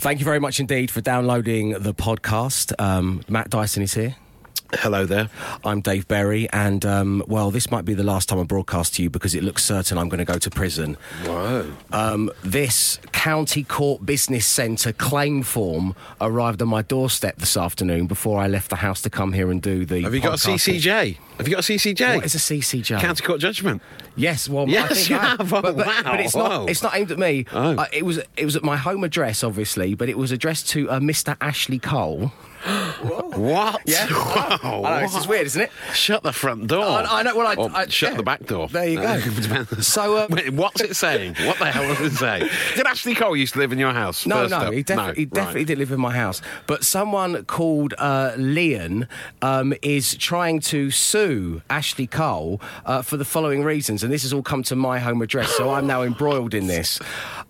Thank you very much indeed for downloading the podcast. Um, Matt Dyson is here. Hello there. I'm Dave Berry, and um, well, this might be the last time I broadcast to you because it looks certain I'm going to go to prison. Whoa. Um, this County Court Business Centre claim form arrived on my doorstep this afternoon before I left the house to come here and do the. Have you got a. CCJ? Have you got a CCJ? What is a CCJ? County Court Judgment. Yes, well, I Yes, think you I have. Oh, but, but, wow. but it's Whoa. not. It's not aimed at me. Oh. Uh, it was. It was at my home address, obviously, but it was addressed to uh, Mr. Ashley Cole. What? Yeah. Wow. I know this is weird, isn't it? Shut the front door. I- I know, well, I- Or I- shut yeah. the back door. There you go. So, uh, Wait, what's it saying? What the hell does it say? Did Ashley Cole used to live in your house? No, First no, up? he, defi- No, he definitely right. did live in my house. But someone called uh, Leon um, is trying to sue Ashley Cole uh, for the following reasons, and this has all come to my home address, so I'm now embroiled in this.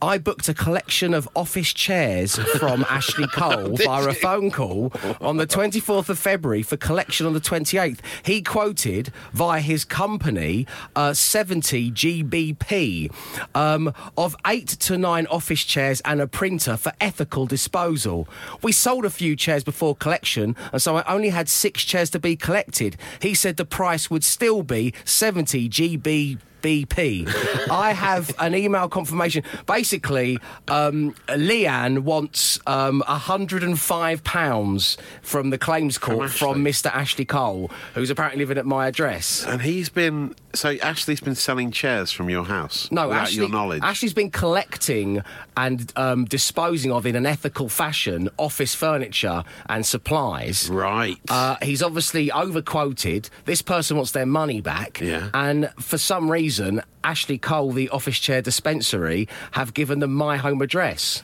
I booked a collection of office chairs from Ashley Cole via a phone call on the 24th of February for collection on the 28th. He quoted via his company uh, 70 GBP um, of eight to nine office chairs and a printer for ethical disposal. We sold a few chairs before collection, and so I only had six chairs to be collected. He said the price would still be 70 GB. BP. I have an email confirmation. Basically, um, Leanne wants um, £105 from the claims court from, Ashley? Mr. Ashley Cole, who's apparently living at my address. And he's been. So Ashley's been selling chairs from your house? No, without Ashley, your knowledge? Ashley's been collecting and um, disposing of in an ethical fashion office furniture and supplies. Right. Uh, he's obviously overquoted. This person wants their money back. Yeah. And for some reason, Ashley Cole, the office chair dispensary, have given them my home address.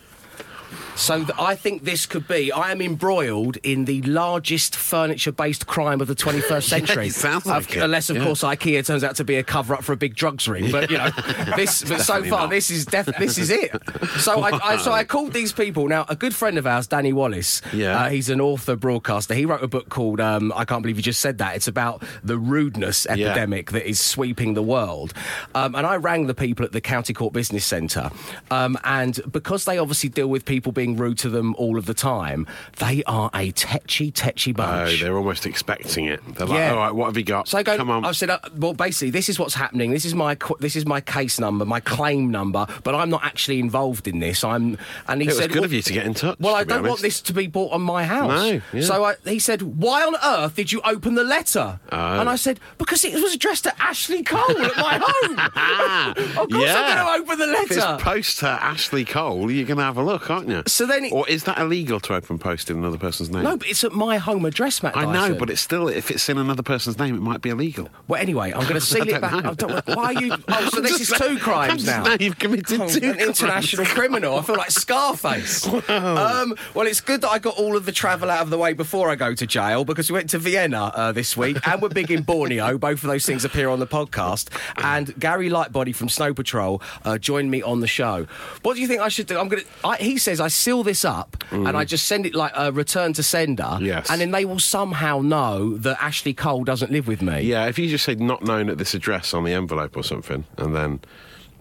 So th- I think this could be. I am embroiled in the largest furniture-based crime of the 21st century. it sounds like Of- it. Unless, of Yeah. course, IKEA turns out to be a cover-up for a big drugs ring. But you know, this. But so far, not. this is def- this is it. So I, I so I called these people. Now, a good friend of ours, Danny Wallace. Yeah. Uh, he's an author, broadcaster. He wrote a book called um, "I Can't Believe You Just Said That." It's about the rudeness Yeah. epidemic that is sweeping the world. Um, and I rang the people at the County Court Business Centre, um, and because they obviously deal with people being rude to them all of the time, they are a tetchy, tetchy Oh, bunch. they're almost expecting it. They're like, Yeah. all right, what have you got? So I go. Come on. I've said, uh, well, basically, this is what's happening. This is my qu- this is my case number, my claim number, but I'm not actually involved in this. I'm. And he It was said, good well, of you to get in touch, Well, I don't want this to be bought on my house. No, yeah. So I, he said, why on earth did you open the letter? Oh. And I said, because it was addressed to Ashley Cole at my home. of course, Yeah. I'm going to open the If it's letter. post to Ashley Cole, you're going to have a look, aren't you? So then it- or is that illegal to open post in another person's name? no, but it's at my home address, Matt. I know, but it's still if it's in another person's name, it might be illegal. Well, anyway, I'm going to seal it back. know. I don't, why are you? Oh, so I'm this is two crimes I'm just now. you've committed I'm two an international criminal. I feel like Scarface. Um, well, it's good that I got all of the travel out of the way before I go to jail because we went to Vienna uh, this week and we're big in Borneo. Both of those things appear on the podcast. And Gary Lightbody from Snow Patrol uh, joined me on the show. What do you think I should do? I'm going to. He says I seal this up and I mm. just send it like a return to sender. Yes. And then they will somehow know that Ashley Cole doesn't live with me. Yeah, if you just say not known at this address on the envelope or something, and then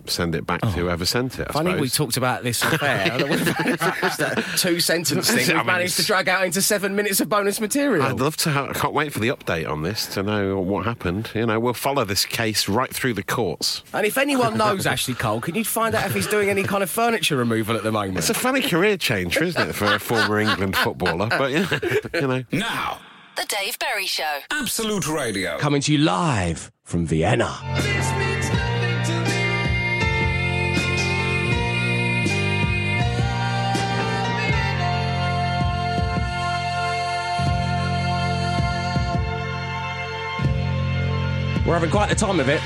send it back to oh. whoever sent it. I Funny we talked about this off air. I don't know if it's that two sentence thing we've mean, managed to drag out into seven minutes of bonus material. I'd love to. Have, I can't wait for the update on this to know what happened. You know, we'll follow this case right through the courts. and if anyone knows Ashley Cole, can you find out if he's doing any kind of furniture removal at the moment? It's a funny career change, isn't it, for a former England footballer? But yeah, you know. Now, The Dave Berry Show. Absolute Radio. Coming to you live from Vienna. We're having quite the time of it.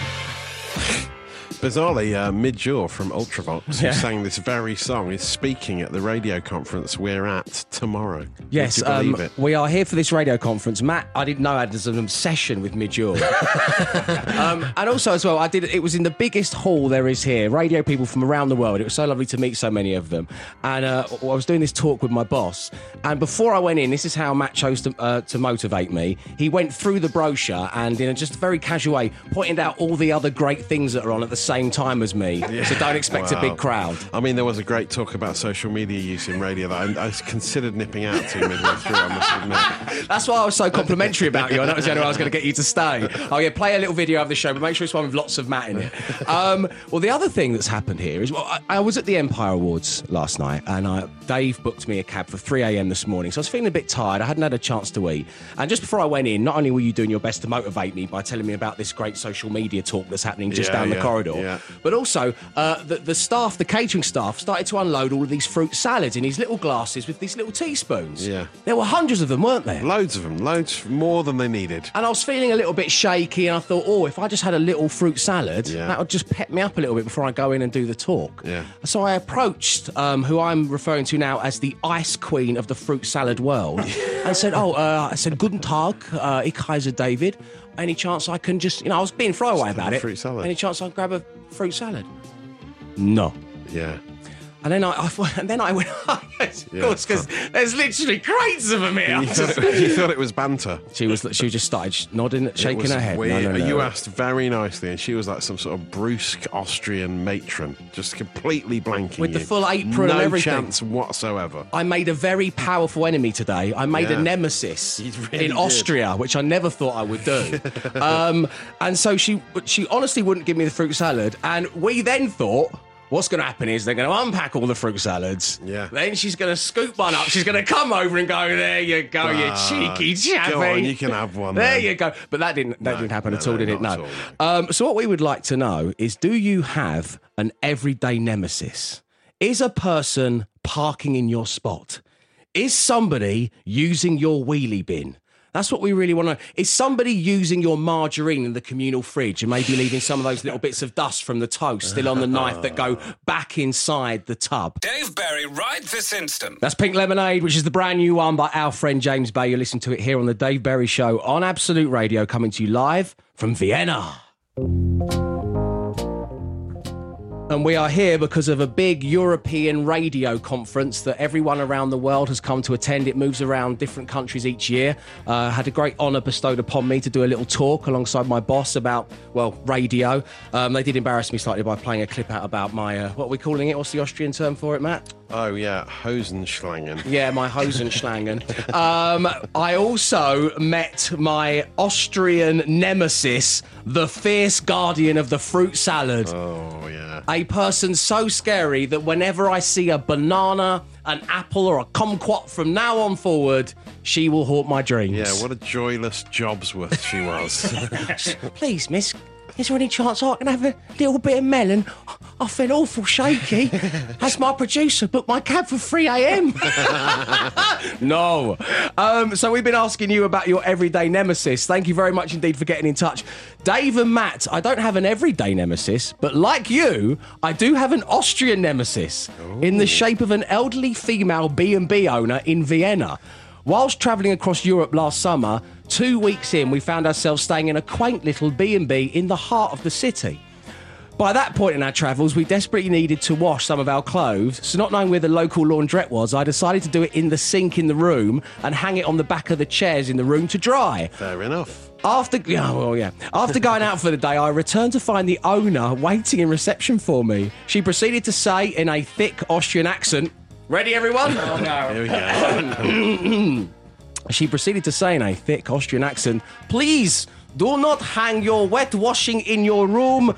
Bizarrely, uh, Midge Ure from Ultravox, Yeah. who sang this very song, is speaking at the radio conference we're at tomorrow. Yes, you um, believe it? we are here for this radio conference. Matt, I didn't know I had an obsession with Midge Ure. um, and also, as well, I did. It was in the biggest hall there is here. Radio people from around the world. It was so lovely to meet so many of them. And uh, I was doing this talk with my boss. And before I went in, this is how Matt chose to, uh, to motivate me. He went through the brochure and, in a just very casual way, pointed out all the other great things that are on at the same time as me, so don't expect a big crowd. I mean, there was a great talk about social media use in radio that I, I considered nipping out to midway through, I must admit. That's why I was so complimentary about you. I know was the only way I was going to get you to stay. Oh yeah, play a little video of the show, but make sure it's one with lots of Matt in it. Um, well, the other thing that's happened here is, well, I, I was at the Empire Awards last night, and I, Dave booked me a cab for 3 a.m. this morning, so I was feeling a bit tired. I hadn't had a chance to eat, and just before I went in, not only were you doing your best to motivate me by telling me about this great social media talk that's happening just Yeah, down the yeah, yeah. but also uh, the, the staff, the catering staff, started to unload all of these fruit salads in these little glasses with these little teaspoons. Yeah. There were hundreds of them, weren't there? Loads of them, loads more than they needed. And I was feeling a little bit shaky, and I thought, oh, if I just had a little fruit salad, Yeah. that would just pep me up a little bit before I go in and do the talk. Yeah. So I approached um, who I'm referring to now as the ice queen of the fruit salad world and said, oh, uh, I said, Guten Tag, uh, ich heiße David. Any chance I can just, you know, I was being throwaway about it. fruit salad. Any chance I can grab a fruit salad? No. Yeah. And then I, I and then I went, of Yeah. course, because there's literally crates of them here. You thought, it, you thought it was banter. she was, she just started nodding, shaking her head. Weird. no, no. You asked very nicely, and she was like some sort of brusque Austrian matron, just completely blanking With the full apron no and everything. chance whatsoever. I made a very powerful enemy today. I made Yeah. a nemesis really in did. Austria, which I never thought I would do. um, and so she, she honestly wouldn't give me the fruit salad. And we then thought, what's going to happen is they're going to unpack all the fruit salads. Yeah. Then she's going to scoop one up. She's going to come over and go, there you go, Ah, you cheeky chappy. go on, you can have one There then. you go. But that didn't that No, didn't happen no, at all, no, did it? No. at Um, so what we would like to know is, do you have an everyday nemesis? Is a person parking in your spot? Is somebody using your wheelie bin? That's what we really want to know. Is somebody using your margarine in the communal fridge and maybe leaving some of those little bits of dust from the toast still on the knife that go back inside the tub? Dave Berry, right this instant. That's Pink Lemonade, which is the brand new one by our friend James Bay. You listen to it here on the Dave Berry Show on Absolute Radio, coming to you live from Vienna. And we are here because of a big European radio conference that everyone around the world has come to attend. It moves around different countries each year. Uh, had a great honour bestowed upon me to do a little talk alongside my boss about, well, radio. Um, they did embarrass me slightly by playing a clip out about my, uh, what are we calling it? What's the Austrian term for it, Matt? Oh yeah, Hosenschlangen. Yeah, my Hosenschlangen. um, I also met my Austrian nemesis, the fierce guardian of the fruit salad. Oh yeah. A person so scary that whenever I see a banana, an apple, or a kumquat from now on forward, she will haunt my dreams. Yeah, what a joyless Jobsworth she was. Please, miss, is there any chance I can have a little bit of melon? I feel awful shaky. As my producer booked my cab for 3 a.m. no. Um, so we've been asking you about your everyday nemesis. Thank you very much indeed for getting in touch. Dave and Matt, I don't have an everyday nemesis, but like you, I do have an Austrian nemesis in the shape of an elderly female B&B owner in Vienna. Whilst travelling across Europe last summer, two weeks in, we found ourselves staying in a quaint little B&B in the heart of the city. By that point in our travels, we desperately needed to wash some of our clothes. So, not knowing where the local laundrette was, I decided to do it in the sink in the room and hang it on the back of the chairs in the room to dry. Fair enough. After, yeah, well, yeah. After going out for the day, I returned to find the owner waiting in reception for me. She proceeded to say in a thick Austrian accent, "Ready, everyone?" Oh no. Here we go. She proceeded to say in a thick Austrian accent, Please do not hang your wet washing in your room.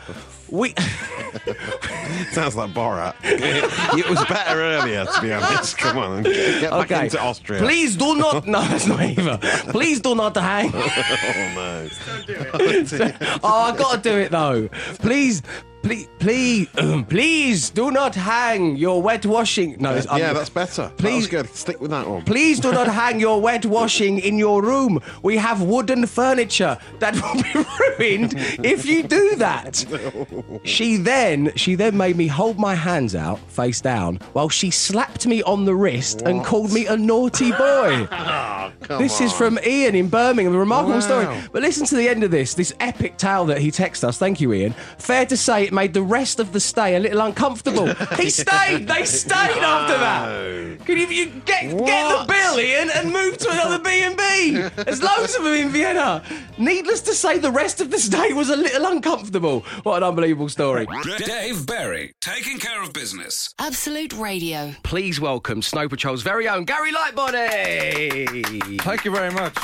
We. Sounds like Borat. it was better earlier, to be honest. Come on, get back Okay. into Austria. Please do not. No, that's not either. Please do not hang. Oh no. Don't do it. oh, I gotta do it though. Please. Please, please, please do not hang your wet washing. No, it's, yeah, that's better. Please- was good. Stick with that one. Please do not hang your wet washing in your room. We have wooden furniture that will be ruined if you do that. She then she then made me hold my hands out face down while she slapped me on the wrist and called me a naughty boy. Oh, come This is from Ian in Birmingham, a remarkable Wow. story. But listen to the end of this, this epic tale that he texted us. Thank you, Ian. Fair to say it made the rest of the stay a little uncomfortable. he stayed. They stayed after that. Can you, you get get the What? bill, Ian, and move to another B&B. There's loads of them in Vienna. Needless to say, the rest of the stay was a little uncomfortable. What an unbelievable story. Dave Berry, taking care of business. Absolute Radio. Please welcome Snow Patrol's very own Gary Lightbody. Thank you very much.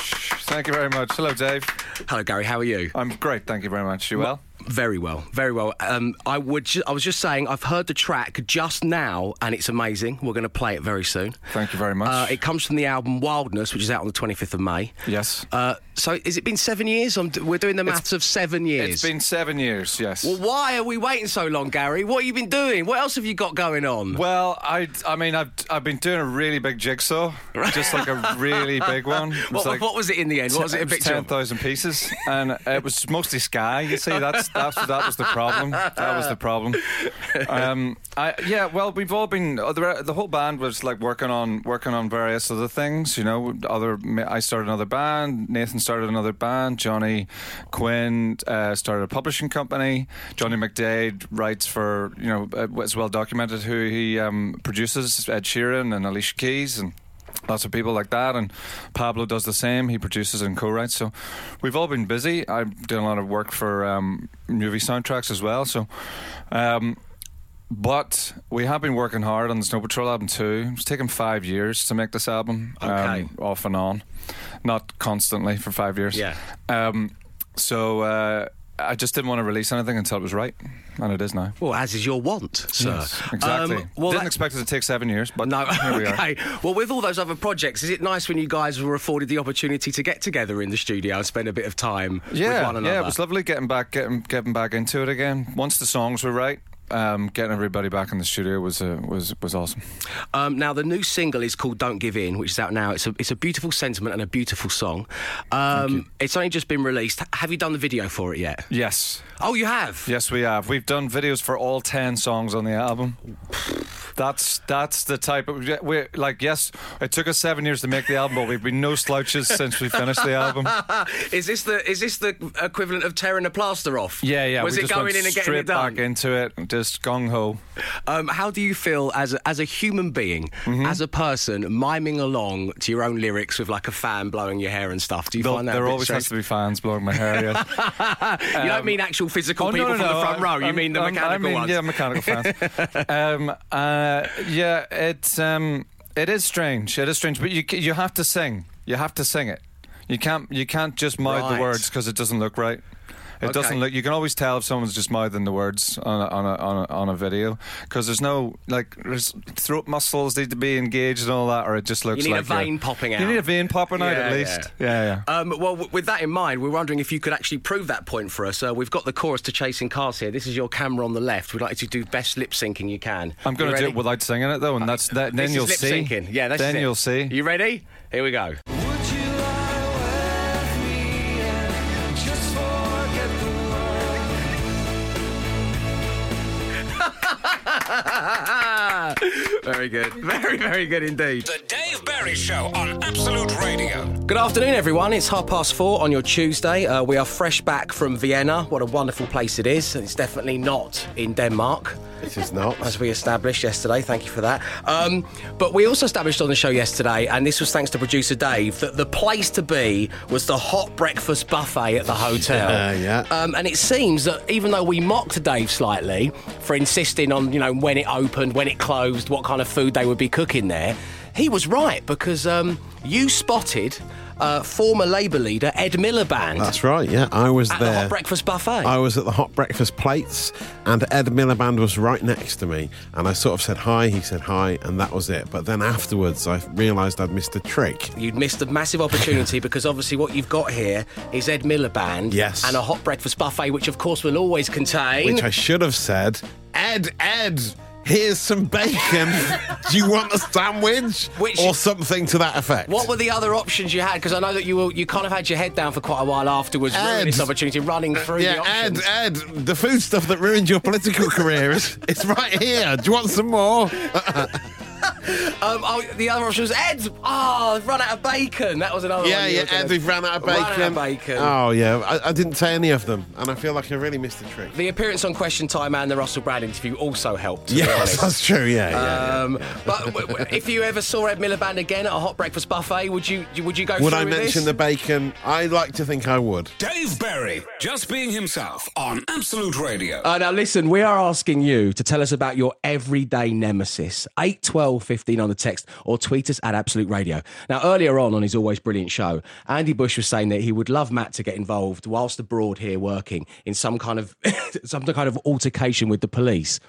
Thank you very much. Hello, Dave. Hello, Gary. How are you? I'm great. Thank you very much. You well? Very well, very well. Um, I would. Ju- I was just saying. I've heard the track just now, and it's amazing. We're going to play it very soon. Thank you very much. Uh, it comes from the album Wildness, which is out on the 25th of May. yes. Uh, so, has it been seven years? I'm d- we're doing the maths of seven years. it's been seven years. Yes. Well, why are we waiting so long, Gary? What have you been doing? What else have you got going on? Well, I, I mean, I've, I've been doing a really big jigsaw, just like a really big one. It was what, like what was it in the end? What was it Ten thousand pieces, and it was mostly sky. You see, that's, that's that was the problem. That was the problem. Um, I, yeah, well, we've all been uh, the, the whole band was like working on working on various other things. You know, other I started another band. Nathan started another band. Johnny Quinn uh, started a publishing company. Johnny McDaid writes for you know uh, it's well documented who he um, produces Ed Sheeran and Alicia Keys and lots of people like that and Pablo does the same he produces and co-writes so we've all been busy I'm doing a lot of work for um, movie soundtracks as well so um, but we have been working hard on the Snow Patrol album too. It's taken five years to make this album, Okay. um, off and on, not constantly for five years. Yeah. Um, so uh, I just didn't want to release anything until it was right, and it is now. Well, as is your want, sir. Yes, exactly. Um, well, Didn't that- expect it to take seven years, but No, here we are. okay. Well, with all those other projects, is it nice when you guys were afforded the opportunity to get together in the studio and spend a bit of time Yeah, with one another? yeah, it was lovely getting back, getting getting back into it again. Once the songs were right, um, getting everybody back in the studio was uh, was was awesome. Um, now, the new single is called "Don't Give In," which is out now. It's a it's a beautiful sentiment and a beautiful song. Um, it's only just been released. Have you done the video for it yet? Yes, Oh, you have. yes, we have. We've done videos for all ten songs on the album. That's that's the type of we like. Yes, it took us seven years to make the album, but we've been no slouches since we finished the album. Is this the is this the equivalent of tearing a plaster off? Yeah, yeah. Was it going in and getting it done? back into it, just gung ho. Um, how do you feel as a, as a human being, Mm-hmm. as a person, miming along to your own lyrics with like a fan blowing your hair and stuff? Do you find that there always has to be fans blowing my hair. Yeah. you don't mean actual physical Oh, people no, no, from no, the front I'm- row. You I'm- mean the I'm- mechanical I mean, ones? Yeah, mechanical fans. um, uh, yeah, it's um, it is strange. It is strange, but you you have to sing. You have to sing it. You can't you can't just mouth Right. the words because it doesn't look right. It Okay. doesn't look. You can always tell if someone's just mouthing the words on a, on a, on a, on a video because there's no like there's throat muscles need to be engaged and all that, or it just looks You need a like you're- vein popping out. You need a vein popping out Yeah, at least. Yeah, yeah. Um, well, w- with that in mind, we're wondering if you could actually prove that point for us. Uh, we've got the chorus to Chasing Cars here. This is your camera on the left. We'd like you to do best lip syncing you can. I'm going to do it without singing it though, and that's that. Then you'll see. Yeah, that's then you'll see. You ready? Here we go. very good. Very, very good indeed. The Dave Berry Show on Absolute Radio. Good afternoon, everyone. It's half past four on your Tuesday. Uh, we are fresh back from Vienna. What a wonderful place it is. It's definitely not in Denmark. It is not. as we established yesterday. Thank you for that. Um, but we also established on the show yesterday, and this was thanks to producer Dave, that the place to be was the hot breakfast buffet at the hotel. Yeah, yeah. Um, and it seems that even though we mocked Dave slightly for insisting on, you know, when it opened, when it closed, what kind of food they would be cooking there, he was right because um, you spotted uh, former Labour leader Ed Miliband That's right, yeah. I was at the there. hot breakfast buffet. I was at the hot breakfast plates, and Ed Miliband was right next to me. And I sort of said hi, he said hi, and that was it. But then afterwards, I realised I'd missed a trick. You'd missed a massive opportunity because obviously what you've got here is Ed Miliband Yes. and a hot breakfast buffet, which of course will always contain. Which I should have said, Ed, Ed, here's some bacon. Do you want a sandwich? Which- or something to that effect. what were the other options you had? Because I know that you were, you kind of had your head down for quite a while afterwards, ruining Ed. this opportunity, running uh, through the yeah, Ed, options. Ed, the food stuff that ruined your political career is it's right here. Do you want some more? Um, oh, the other option was Ed. Oh, I've run out of bacon. That was another Yeah, one. you yeah, Ed, we've ran out of Ran bacon. out of bacon. Oh, yeah. I, I didn't say any of them, and I feel like I really missed the trick. The appearance on Question Time and the Russell Brand interview also helped. to Yes, honest. that's true. Yeah, yeah. yeah. Um, but w- w- if you ever saw Ed Miliband again at a hot breakfast buffet, would you would you go? Would I mention this? the bacon? I like to think I would. Dave Berry, just being himself on Absolute Radio. Uh, now, listen, we are asking you to tell us about your everyday nemesis. 8, 12, 15 on the text or tweet us at Absolute Radio. Now, earlier on on his always brilliant show, Andy Bush was saying that he would love Matt to get involved whilst abroad here working in some kind of some kind of altercation with the police.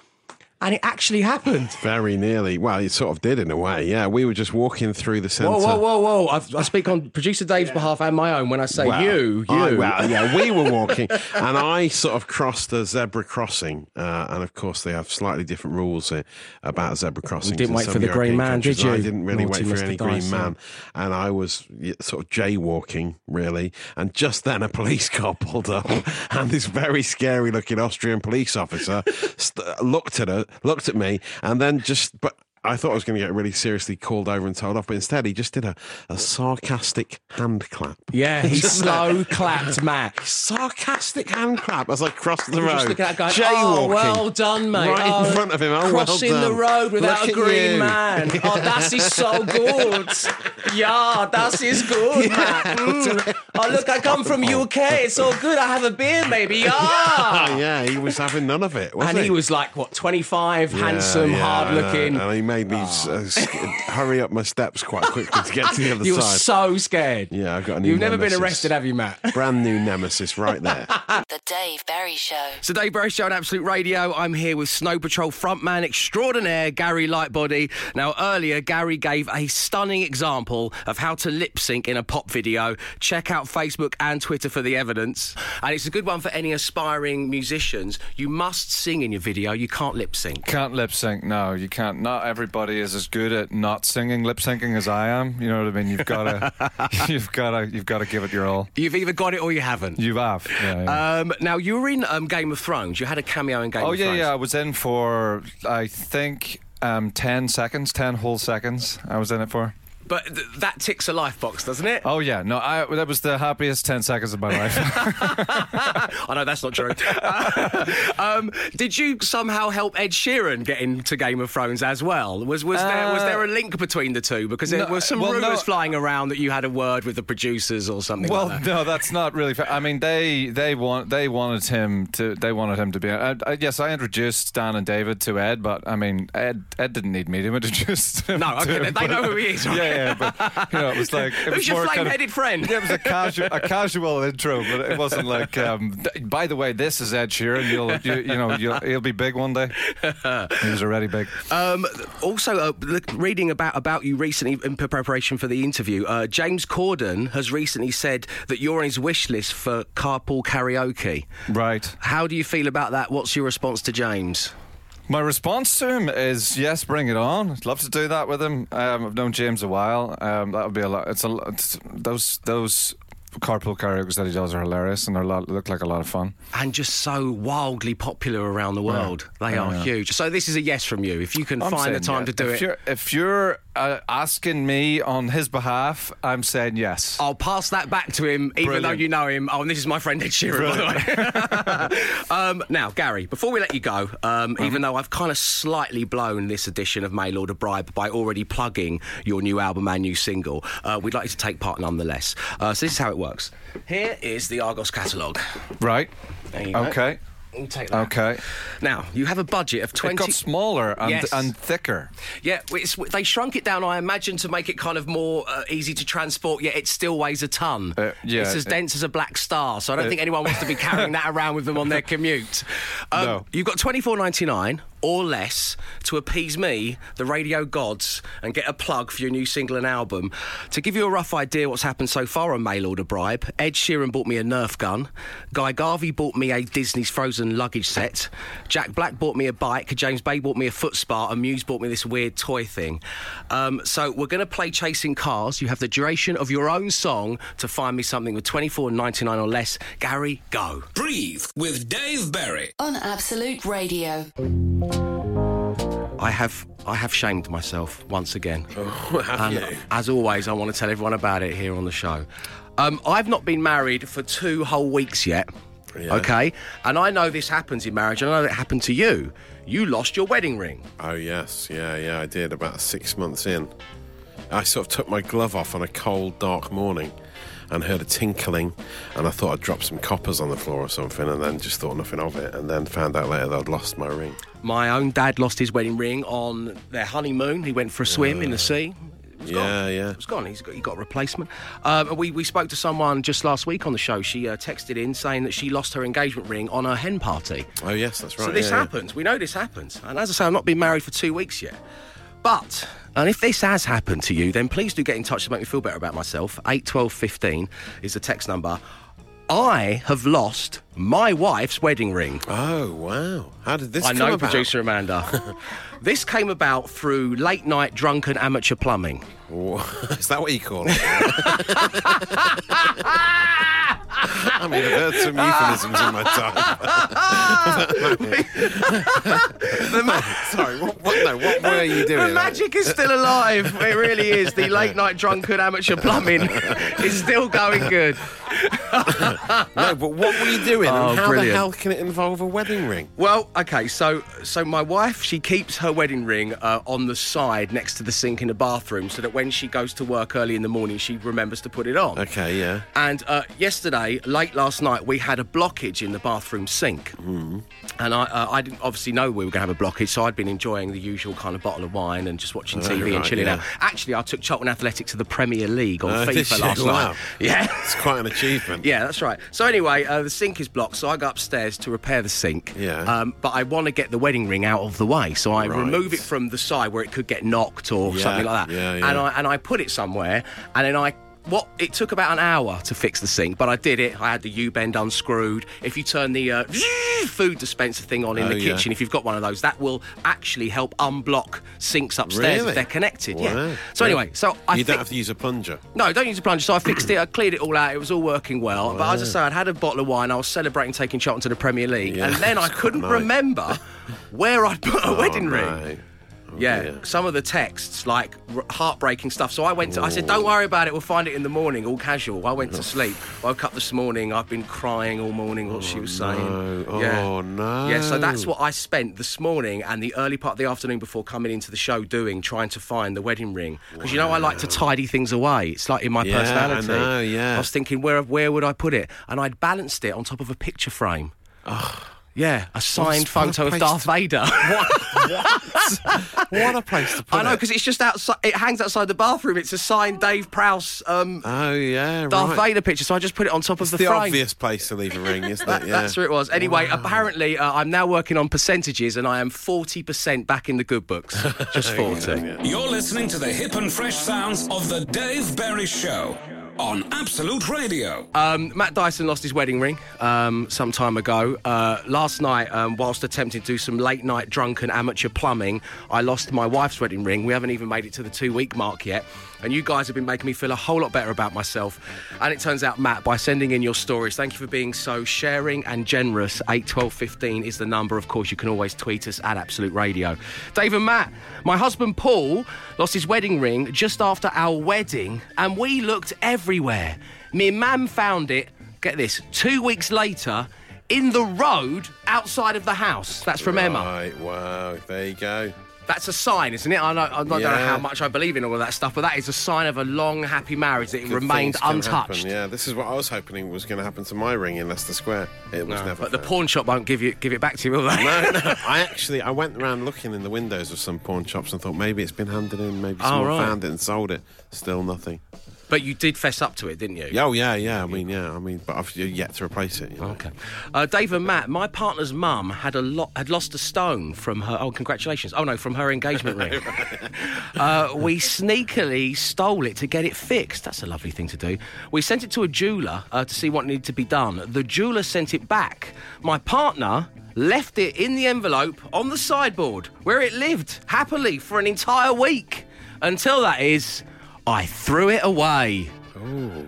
And it actually happened. Very nearly. Well, it sort of did in a way. Yeah, we were just walking through the centre. Whoa, whoa, whoa, whoa. I, I speak on producer Dave's behalf and my own when I say Well, you, you. I- well, yeah, we were walking, and I sort of crossed a zebra crossing, uh, and of course they have slightly different rules uh, about zebra crossings. didn't wait for the green man, did countries. I you? didn't really Naughty wait for Mr. any green Dyson. man, and I was sort of jaywalking really, and just then a police car pulled up, and this very scary-looking Austrian police officer st- looked at her, looked at me, and then just but. I thought I was going to get really seriously called over and told off, but instead he just did a, a sarcastic hand clap. Yeah, he slow clapped Matt. sarcastic hand clap as I crossed the road. just at going, jaywalking. oh, well done, mate. Right oh, in front of him. Oh, well crossing done. the road without Look a green man. Oh, that is so good. Yeah, that is good, man. Mm. Oh, look, I come from UK. It's all good. I have a beer, maybe. Yeah. Oh, yeah, he was having none of it, wasn't and he was like, what, 25, handsome, Yeah, yeah, hard looking. Made me s- uh, sk- hurry up my steps quite quickly to get to the other side. You were so scared. Yeah, I've got a new You've never been arrested, have you, Matt? Brand new nemesis right there. The Dave Berry Show. So Dave Berry Show on Absolute Radio. I'm here with Snow Patrol frontman extraordinaire Gary Lightbody. Now earlier Gary gave a stunning example of how to lip sync in a pop video. Check out Facebook and Twitter for the evidence. And it's a good one for any aspiring musicians. You must sing in your video. You can't lip sync. Can't lip sync. No, you can't. Not everybody is as good at not singing lip syncing as I am. You know what I mean? You've got to, you've got to, you've got to give it your all. You've either got it or you haven't. You have. Yeah, yeah. Um, now you were in um, Game of Thrones. You had a cameo in Game oh of yeah, Thrones. Oh yeah, yeah. I was in for I think um, ten seconds, ten whole seconds. I was in it for. But th- that ticks a life box, doesn't it? Oh yeah, no, I that was the happiest ten seconds of my life. I know that's not true. um, did you somehow help Ed Sheeran get into Game of Thrones as well? Was was there was Uh, there a link between the two? Because there no, were some well, rumours no. flying around that you had a word with the producers or something well, like that. no, that's not really fair. I mean, they they want they wanted him to they wanted him to be. I, I, yes, I introduced Dan and David to Ed, but I mean, Ed Ed didn't need me to introduce him. No, okay, him, they but- know who he is, right? Yeah, yeah, but you know, it was like it was Who's your more kind of- flame-headed friend? Yeah, it was a casual a casual intro, but it wasn't like. Um, by the way, this is Ed Sheeran. You'll you, you know you'll, he'll be big one day. He was already big. Um, also, uh, look, reading about about you recently in preparation for the interview, uh, James Corden has recently said that you're on his wish list for carpool karaoke. Right. How do you feel about that? What's your response to James? My response to him is yes, bring it on. I'd love to do that with him. Um, I've known James a while. Um, that would be a lot. It's a. It's, those those carpool karaoke that he does are hilarious and they look like a lot of fun. and just so wildly popular around the world. They are Yeah. huge. So this is a yes from you. If you can I'm find the time yeah. to do if it, You're, if you're uh, asking me on his behalf, I'm saying yes. I'll pass that back to him, even though you know him. Oh, and this is my friend Ed Sheeran, by the way. um, now, Gary, before we let you go, um, Mm-hmm. even though I've kind of slightly blown this edition of Mail Order Bribe by already plugging your new album and new single, uh, we'd like you to take part nonetheless. Uh, so this is how it works. Here is the Argos catalogue. Right. There you go. Okay. Take that. Okay. Now, you have a budget of 20... It got smaller and, Yes. and thicker. Yeah, it's, they shrunk it down, I imagine, to make it kind of more uh, easy to transport, yet it still weighs a ton. Uh, yeah, it's as it- dense as a black star, so I don't Uh, think anyone wants to be carrying that around with them on their commute. Um, No. You've got twenty four ninety nine or less to appease me, the radio gods, and get a plug for your new single and album. To give you a rough idea what's happened so far on Mail Order Bribe, Ed Sheeran bought me a Nerf gun, Guy Garvey bought me a Disney's Frozen luggage set, Jack Black bought me a bike, James Bay bought me a foot spa, and Muse bought me this weird toy thing. Um, so we're going to play Chasing Cars. You have the duration of your own song to find me something with twenty four ninety nine or less. Gary, go. Breathe with Dave Berry. On Absolute Radio. I have I have shamed myself once again. have and you? as always, I want to tell everyone about it here on the show. Um, I've not been married for two whole weeks yet. Yeah. Okay, and I know this happens in marriage. and I know it happened to you. You lost your wedding ring. Oh yes, yeah, yeah, I did about six months in. I sort of took my glove off on a cold, dark morning and heard a tinkling and I thought I'd dropped some coppers on the floor or something and then just thought nothing of it and then found out later that I'd lost my ring. My own dad lost his wedding ring on their honeymoon. He went for a swim in the sea. It Yeah, gone. yeah. It was gone. He's got, he got a replacement. Um, we, we spoke to someone just last week on the show. She uh, texted in saying that she lost her engagement ring on her hen party. Oh yes, that's right. So this yeah, yeah. happens. We know this happens. And as I say, I've not been married for two weeks yet. But, and if this has happened to you, then please do get in touch to make me feel better about myself. 81215 is the text number. I have lost my wife's wedding ring. Oh wow! How did this I come know, about? producer Amanda. this came about through late night drunken amateur plumbing. Is that what you call it? I mean, I've heard some euphemisms in my time. Sorry, what, what, no, what were you doing? The magic is still alive. It really is. The late night drunkard amateur plumbing is still going good. No, but what were you doing? Oh, and how brilliant. the hell can it involve a wedding ring? Well, okay, so so my wife she keeps her wedding ring uh, on the side next to the sink in the bathroom, so that when she goes to work early in the morning, she remembers to put it on. Okay, yeah. And uh, yesterday, late last night, we had a blockage in the bathroom sink. Mm-hmm. And I, uh, I didn't obviously know we were going to have a blockage, so I'd been enjoying the usual kind of bottle of wine and just watching Oh, TV and chilling yeah. out. Actually, I took Charlton Athletic to the Premier League on did FIFA last Wow. night. Yeah. It's quite an achievement. Yeah, that's right. So anyway, uh, the sink is blocked, so I go upstairs to repair the sink. Yeah. Um, but I want to get the wedding ring out of the way, so I Right. remove it from the side where it could get knocked or Yeah, something like that. yeah, yeah. And I and I put it somewhere, and then I. What it took about an hour to fix the sink, but I did it. I had the U bend unscrewed. If you turn the uh, food dispenser thing on in Oh, the yeah. kitchen, if you've got one of those, that will actually help unblock sinks upstairs Really? if they're connected. Yeah. Wow. So anyway, so I you don't have to use a plunger. no, don't use a plunger. So I fixed it. I cleared it all out. It was all working well. But as I say, I'd had a bottle of wine. I was celebrating taking Charlton to the Premier League, Yeah, and then I couldn't nice. remember where I'd put a wedding Oh, ring. right. Oh, yeah, dear. some of the texts like r- heartbreaking stuff. So I went to. I said, "Don't oh. worry about it. We'll find it in the morning." All casual. I went to oh. sleep. Woke up this morning. I've been crying all morning. What she was saying. no. Yeah. Oh, no. Yeah. So that's what I spent this morning and the early part of the afternoon before coming into the show doing, trying to find the wedding ring. Because you know I like to tidy things away. It's like in my Yeah, I personality. know, yeah. I was thinking, where where would I put it? And I'd balanced it on top of a picture frame. Yeah, a signed what a photo of Darth to- Vader. What What? what a place to put I know it. because it's just outside. It hangs outside the bathroom. It's a signed Dave Prowse um, Oh, yeah, Darth right. Vader picture. So I just put it on top It's of the, the frame. obvious place to leave a ring, isn't That- it? Yeah. That's where it was. Anyway, apparently uh, I'm now working on percentages, and I am forty percent back in the good books. Just forty. You're listening to the hip and fresh sounds of the Dave Berry Show on Absolute Radio. Um, Matt Dyson lost his wedding ring um, some time ago. Uh, last night, um, whilst attempting to do some late night drunken amateur plumbing, I lost my wife's wedding ring. We haven't even made it to the two week mark yet. And you guys have been making me feel a whole lot better about myself. And it turns out, Matt, by sending in your stories, thank you for being so sharing and generous. 8 12 15 is the number. Of course, you can always tweet us at Absolute Radio. Dave and Matt, my husband Paul lost his wedding ring just after our wedding, and we looked everywhere. Me mum found it, get this, two weeks later in the road outside of the house. That's from Emma. Right, wow, there you go. That's a sign, isn't it? I, know, I don't know how much I believe in all of that stuff, but that is a sign of a long, happy marriage that it Good remained untouched. happen, Yeah, this is what I was hoping was going to happen to my ring in Leicester Square. It was No, never. but the pawn shop won't give you give it back to you, will they? No, no. I actually I went around looking in the windows of some pawn shops and thought maybe it's been handed in, maybe Oh, someone right. found it and sold it. Still nothing. But you did fess up to it, didn't you? Oh yeah, yeah. I mean, yeah. I mean, but I've yet to replace it. You know? Okay. Uh, Dave and Matt, my partner's mum had a lot had lost a stone from her. Oh, congratulations! Oh no, from her engagement ring. uh, we sneakily stole it to get it fixed. That's a lovely thing to do. We sent it to a jeweler uh, to see what needed to be done. The jeweler sent it back. My partner left it in the envelope on the sideboard where it lived happily for an entire week. Until that is, I threw it away. Oh.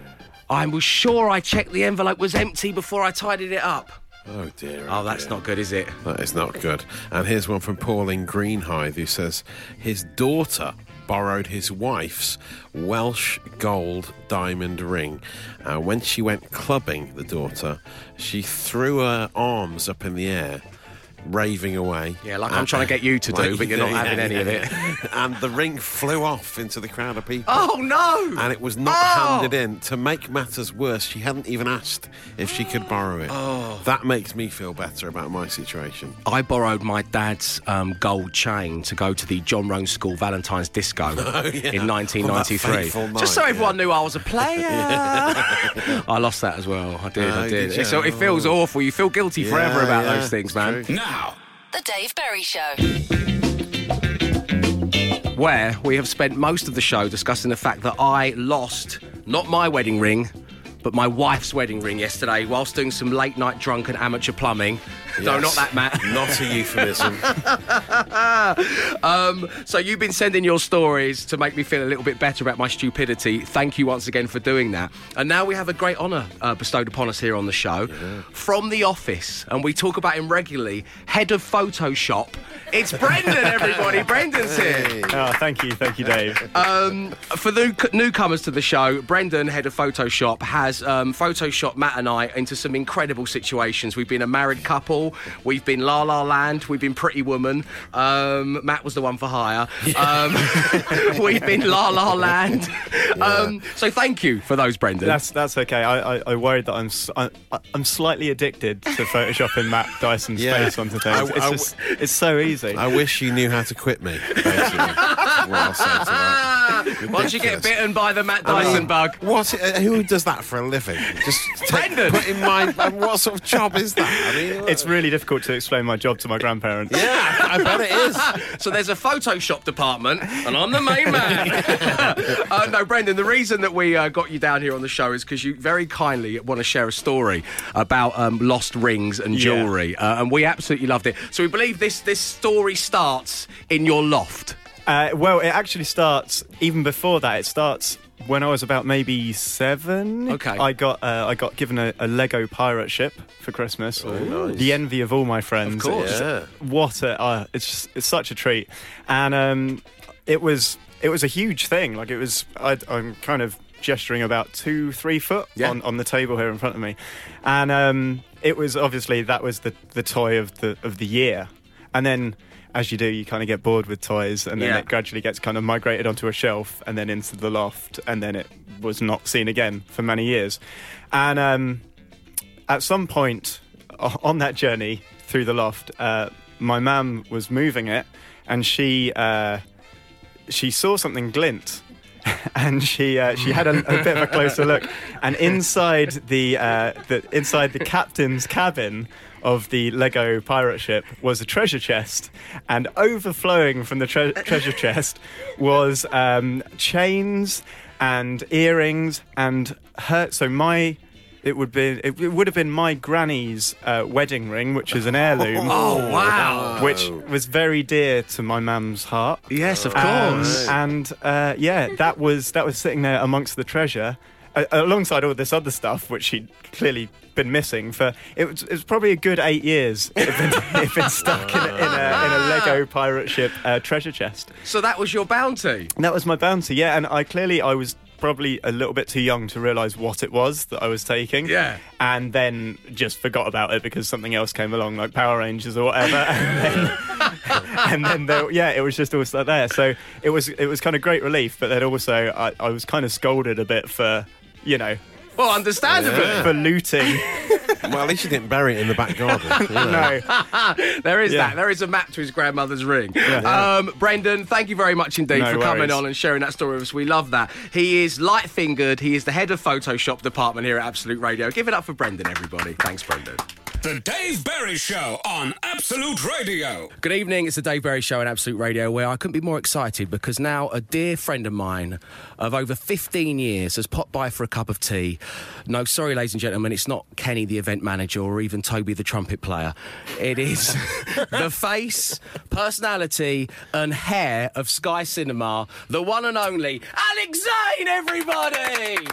I was sure I checked the envelope was empty before I tidied it up. Oh dear. Oh, that's dear. not good, is it? That is not good. And here's one from Pauline Greenhithe who says his daughter borrowed his wife's Welsh gold diamond ring. Uh, when she went clubbing, the daughter, she threw her arms up in the air. Raving away. Yeah, like I'm trying to get you to do, but you're not having any of it. and the ring flew off into the crowd of people. Oh no! And it was not Oh! handed in. To make matters worse, she hadn't even asked if she could borrow it. Oh. That makes me feel better about my situation. I borrowed my dad's um, gold chain to go to the John Roan School Valentine's Disco in Oh, yeah. 1993. On Just so everyone yeah. knew I was a player. I lost that as well. I did. Oh, I did. So it feels awful. You feel guilty forever about those things, man. true. Now, The Dave Berry Show. Where we have spent most of the show discussing the fact that I lost not my wedding ring. But my wife's wedding ring yesterday, whilst doing some late night drunken amateur plumbing. No, not that, Matt. Not a euphemism. Um, so you've been sending your stories to make me feel a little bit better about my stupidity. Thank you once again for doing that. And now we have a great honour uh, bestowed upon us here on the show from the office, and we talk about him regularly. Head of Photoshop. It's Brendan, everybody. Brendan's here. Oh, thank you, thank you, Dave. For the newcomers to the show, Brendan, head of Photoshop, has um, Photoshopped Matt and I into some incredible situations. We've been a married couple, we've been La La Land, we've been Pretty Woman. Um, Matt was the one for hire. Um, we've been La La Land. Um, so thank you for those, Brendan. That's that's okay. I, I, I worried that I'm s- I, I'm slightly addicted to photoshopping Matt Dyson's Yeah. face onto things. I- it's I just it's so easy. I wish you knew how to quit me, basically. what I'll say to that. Once you get Ridiculous. bitten by the Matt I Dyson mean, bug. What? Uh, who does that for a living? Just take, Brendan. put in mind. um, what sort of job is that? I mean, it's really difficult to explain my job to my grandparents. yeah, I bet it is. So there's a Photoshop department, and I'm the main man. uh, no, Brendan, the reason that we uh, got you down here on the show is because you very kindly want to share a story about um, lost rings and Yeah. jewellery, uh, and we absolutely loved it. So we believe this this story starts in your loft. Uh, well, it actually starts even before that. It starts when I was about maybe seven. Okay. I got uh, I got given a, a Lego pirate ship for Christmas. The envy of all my friends. Of course. Yeah. What a uh, it's just, it's such a treat, and um, it was it was a huge thing. Like it was I, I'm kind of gesturing about two three foot Yeah. on, on the table here in front of me, and um, it was obviously that was the the toy of the of the year, and then. As you do, you kind of get bored with toys, and then Yeah. it gradually gets kind of migrated onto a shelf, and then into the loft, and then it was not seen again for many years. And um, at some point on that journey through the loft, uh, my mum was moving it, and she uh, she saw something glint. And she uh, she had a, a bit of a closer look, and inside the, uh, the inside the captain's cabin of the Lego pirate ship was a treasure chest, and overflowing from the tre- treasure chest was um, chains and earrings and her. So my it would be it, would have been my granny's uh, wedding ring, which is an heirloom. Oh wow! Which was very dear to my mum's heart. Yes, of Um, course. and uh, yeah, that was that was sitting there amongst the treasure, uh, alongside all this other stuff which she'd clearly been missing for. It was, it was probably a good eight years. It had been, it had been stuck in a, in a, in a Lego pirate ship uh, treasure chest. so that was your bounty. And that was my bounty, yeah. And I clearly I was probably a little bit too young to realise what it was that I was taking. Yeah. And then just forgot about it because something else came along, like Power Rangers or whatever. And then, and then there, yeah, it was just all stuck there. So it was it was kind of great relief, but then also I, I was kind of scolded a bit for, you know, Well, understandably. for looting. Well, at least you didn't bury it in the back garden. you no. There is Yeah. that. There is a map to his grandmother's ring. Um, Brendan, thank you very much indeed No for coming on and sharing that story with us. We love that. He is light fingered. He is the head of Photoshop department here at Absolute Radio. Give it up for Brendan, everybody. Thanks, Brendan. The Dave Berry Show on Absolute Radio. Good evening. It's the Dave Berry Show on Absolute Radio, where I couldn't be more excited because now a dear friend of mine of over 15 years has popped by for a cup of tea. No, sorry, ladies and gentlemen, it's not Kenny, the event manager, or even Toby, the trumpet player. It is the face, personality, and hair of Sky Cinema, the one and only Alex Zane, everybody!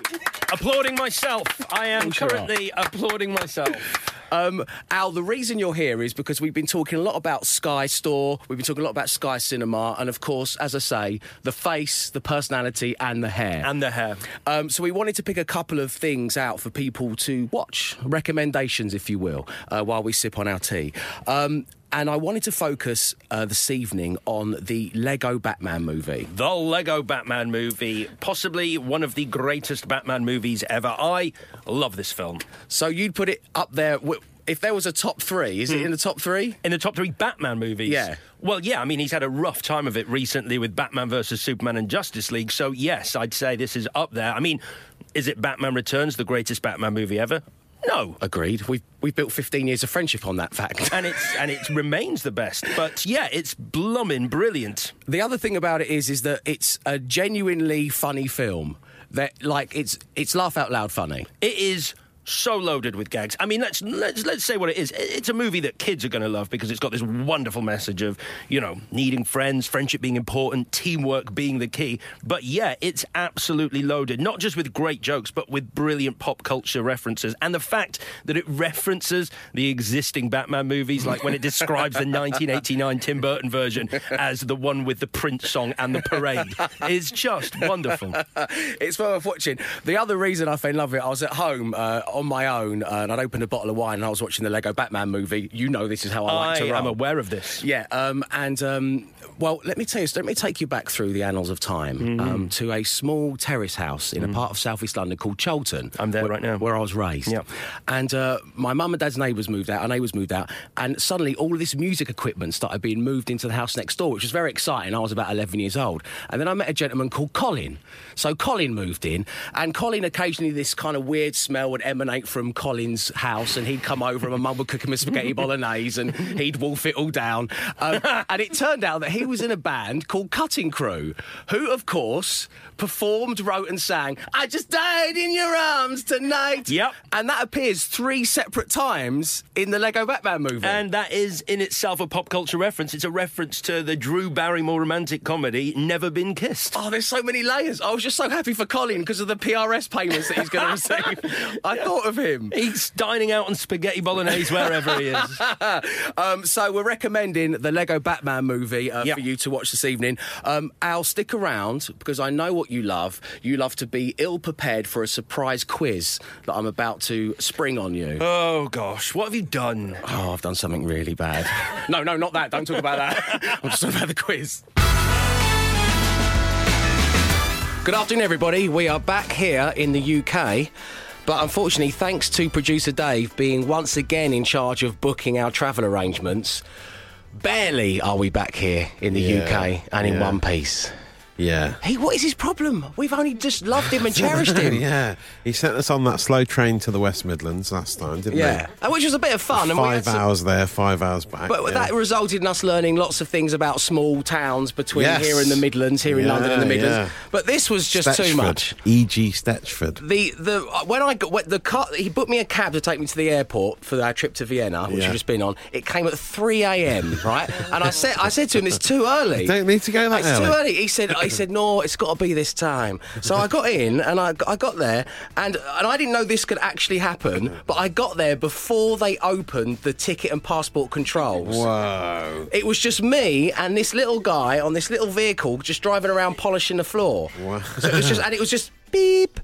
applauding myself. I am course you are. currently applauding myself. Um, Al, the reason you're here is because we've been talking a lot about Sky Store, we've been talking a lot about Sky Cinema, and of course, as I say, the face, the personality, and the hair. And the hair. Um, so we wanted to pick a couple of things out for people to watch, recommendations, if you will, uh, while we sip on our tea. Um, and I wanted to focus uh, this evening on the Lego Batman movie. The Lego Batman movie, possibly one of the greatest Batman movies ever. I love this film. So you'd put it up there. wi- If there was a top three, is it in the top three? In the top three Batman movies. Yeah. Well, yeah, I mean, he's had a rough time of it recently with Batman versus Superman and Justice League. So, yes, I'd say this is up there. I mean, is it Batman Returns, the greatest Batman movie ever? No. Agreed. We've we've built 15 years of friendship on that fact. And it's and it remains the best. But yeah, it's blooming brilliant. The other thing about it is, is that it's a genuinely funny film. That like it's it's laugh out loud funny. It is so loaded with gags. I mean, let's let's let's say what it is. It's a movie that kids are going to love because it's got this wonderful message of you know needing friends, friendship being important, teamwork being the key. But yeah, it's absolutely loaded, not just with great jokes, but with brilliant pop culture references, and the fact that it references the existing Batman movies, like when it describes the 1989 Tim Burton version as the one with the Prince song and the parade, is just wonderful. it's worth watching. The other reason I fell in love with it, I was at home uh, on my own uh, and I'd opened a bottle of wine and I was watching the Lego Batman movie. You know this is how I, like I to roll. am aware of this. Yeah, um, and um, well, let me tell you, let me take you back through the annals of time Mm-hmm. um, to a small terrace house in a part of southeast London called Charlton. I'm there where- right now. where I was raised. Yep. And uh, my mum and dad's neighbours moved out, our neighbours moved out, and suddenly all of this music equipment started being moved into the house next door, which was very exciting. I was about 11 years old. And then I met a gentleman called Colin. So Colin moved in, and Colin occasionally this kind of weird smell would emanate from Colin's house, and he'd come over, and my mum would cook him a spaghetti bolognese, and he'd wolf it all down. Um, and it turned out that he was in a band called Cutting Crew, who, of course, performed, wrote, and sang, I just died in your arms tonight. Yep. And that appears three separate times in the Lego Batman movie. And that is in itself a pop culture reference. It's a reference to the Drew Barrymore romantic comedy Never Been Kissed. Oh, there's so many layers. I was just so happy for Colin because of the PRS payments that he's going to receive. I thought of him. He's dining out on spaghetti bolognese wherever he is. Um, so we're recommending the Lego Batman movie uh, Yep. for you to watch this evening. Um, Al, stick around because I know what you love. You love to be ill prepared for a surprise quiz that I'm about to spring on you. Oh gosh, what have you done? Oh, I've done something really bad. no, no, not that. Don't talk about that. I'm just talking about the quiz. Good afternoon, everybody. We are back here in the UK. But unfortunately, thanks to producer Dave being once again in charge of booking our travel arrangements, barely are we back here in the Yeah, UK and in yeah. one piece. Yeah. Hey, what is his problem? We've only just loved him and cherished him. yeah. He sent us on that slow train to the West Midlands last time, didn't Yeah. he? Uh, Which was a bit of fun. and we had Five some- hours there, five hours back. But yeah. that resulted in us learning lots of things about small towns between Yes. here and the Midlands, here in London and the Midlands. yeah. But this was just too much. E.G. Stechford. The the when I got when the car, he booked me a cab to take me to the airport for our trip to Vienna, which Yeah. we've just been on. It came at three a.m. right, and I said I said to him, "It's too early. Don't need to go that It's early." too early." He said, "He said no, it's got to be this time." So I got in and I, I got there, and and I didn't know this could actually happen, but I got there before they opened the ticket and passport controls. Whoa. It was just me and this little guy on this little vehicle just driving around polishing the floor. Wow. So it was just, and it was just beep,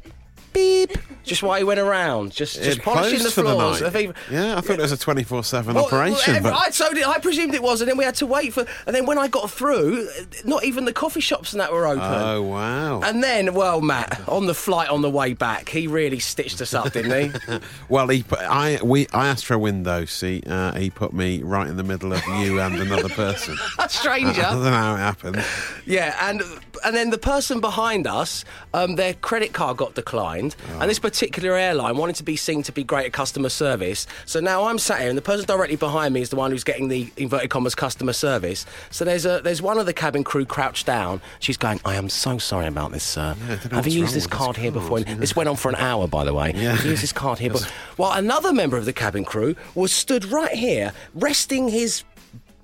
beep, just while he went around, just just polishing closed the for the floors. night. even- Yeah, I thought it was a 24 7 Well, operation. well, but I, so did, I presumed it was, and then we had to wait for. And then when I got through, not even the coffee shops and that were open. Oh, wow. And then, well, Matt, on the flight on the way back, he really stitched us up, didn't he? Well, he I we I asked for a window seat. Uh, he put me right in the middle of you and another person. A I stranger. don't know how it happened. Yeah, and and then the person behind us, um, their credit card got declined, and this particular airline wanted to be seen to be great at customer service. So now I'm sat here, and the person directly behind me is the one who's getting the inverted commas customer service. So there's a there's one of the cabin crew crouched down. She's going, "I am so sorry about this, sir. I Have you used this card this here before?" yeah. This went on for an hour, by the way. Yeah. Have you used this card here, but while another member of the cabin crew was stood right here, resting his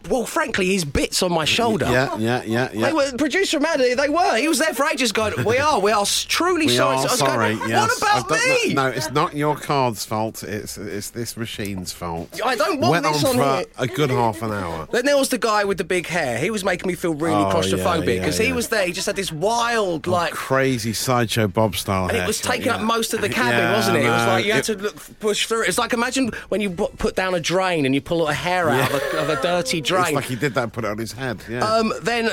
well, frankly, his bits on my shoulder. Yeah, yeah, yeah, yeah. They were producer Maddie. They were. He was there for ages. Going, we are. We are truly we sorry. are So sorry. Going, yes. What about me? No, it's not your card's fault. It's it's this machine's fault. I don't want Went this on on for here. a good half an hour. Then there was the guy with the big hair. He was making me feel really Oh, claustrophobic yeah, yeah, because he yeah. was there. He just had this wild, oh, like, Crazy sideshow Bob style. and it was taking up most of the cabin, Yeah, wasn't it? It was like you had it- to look, push through it. It's like imagine when you put put down a drain and you pull a hair out of, a, of a dirty It's like he did that and put it on his head. Yeah. Um, then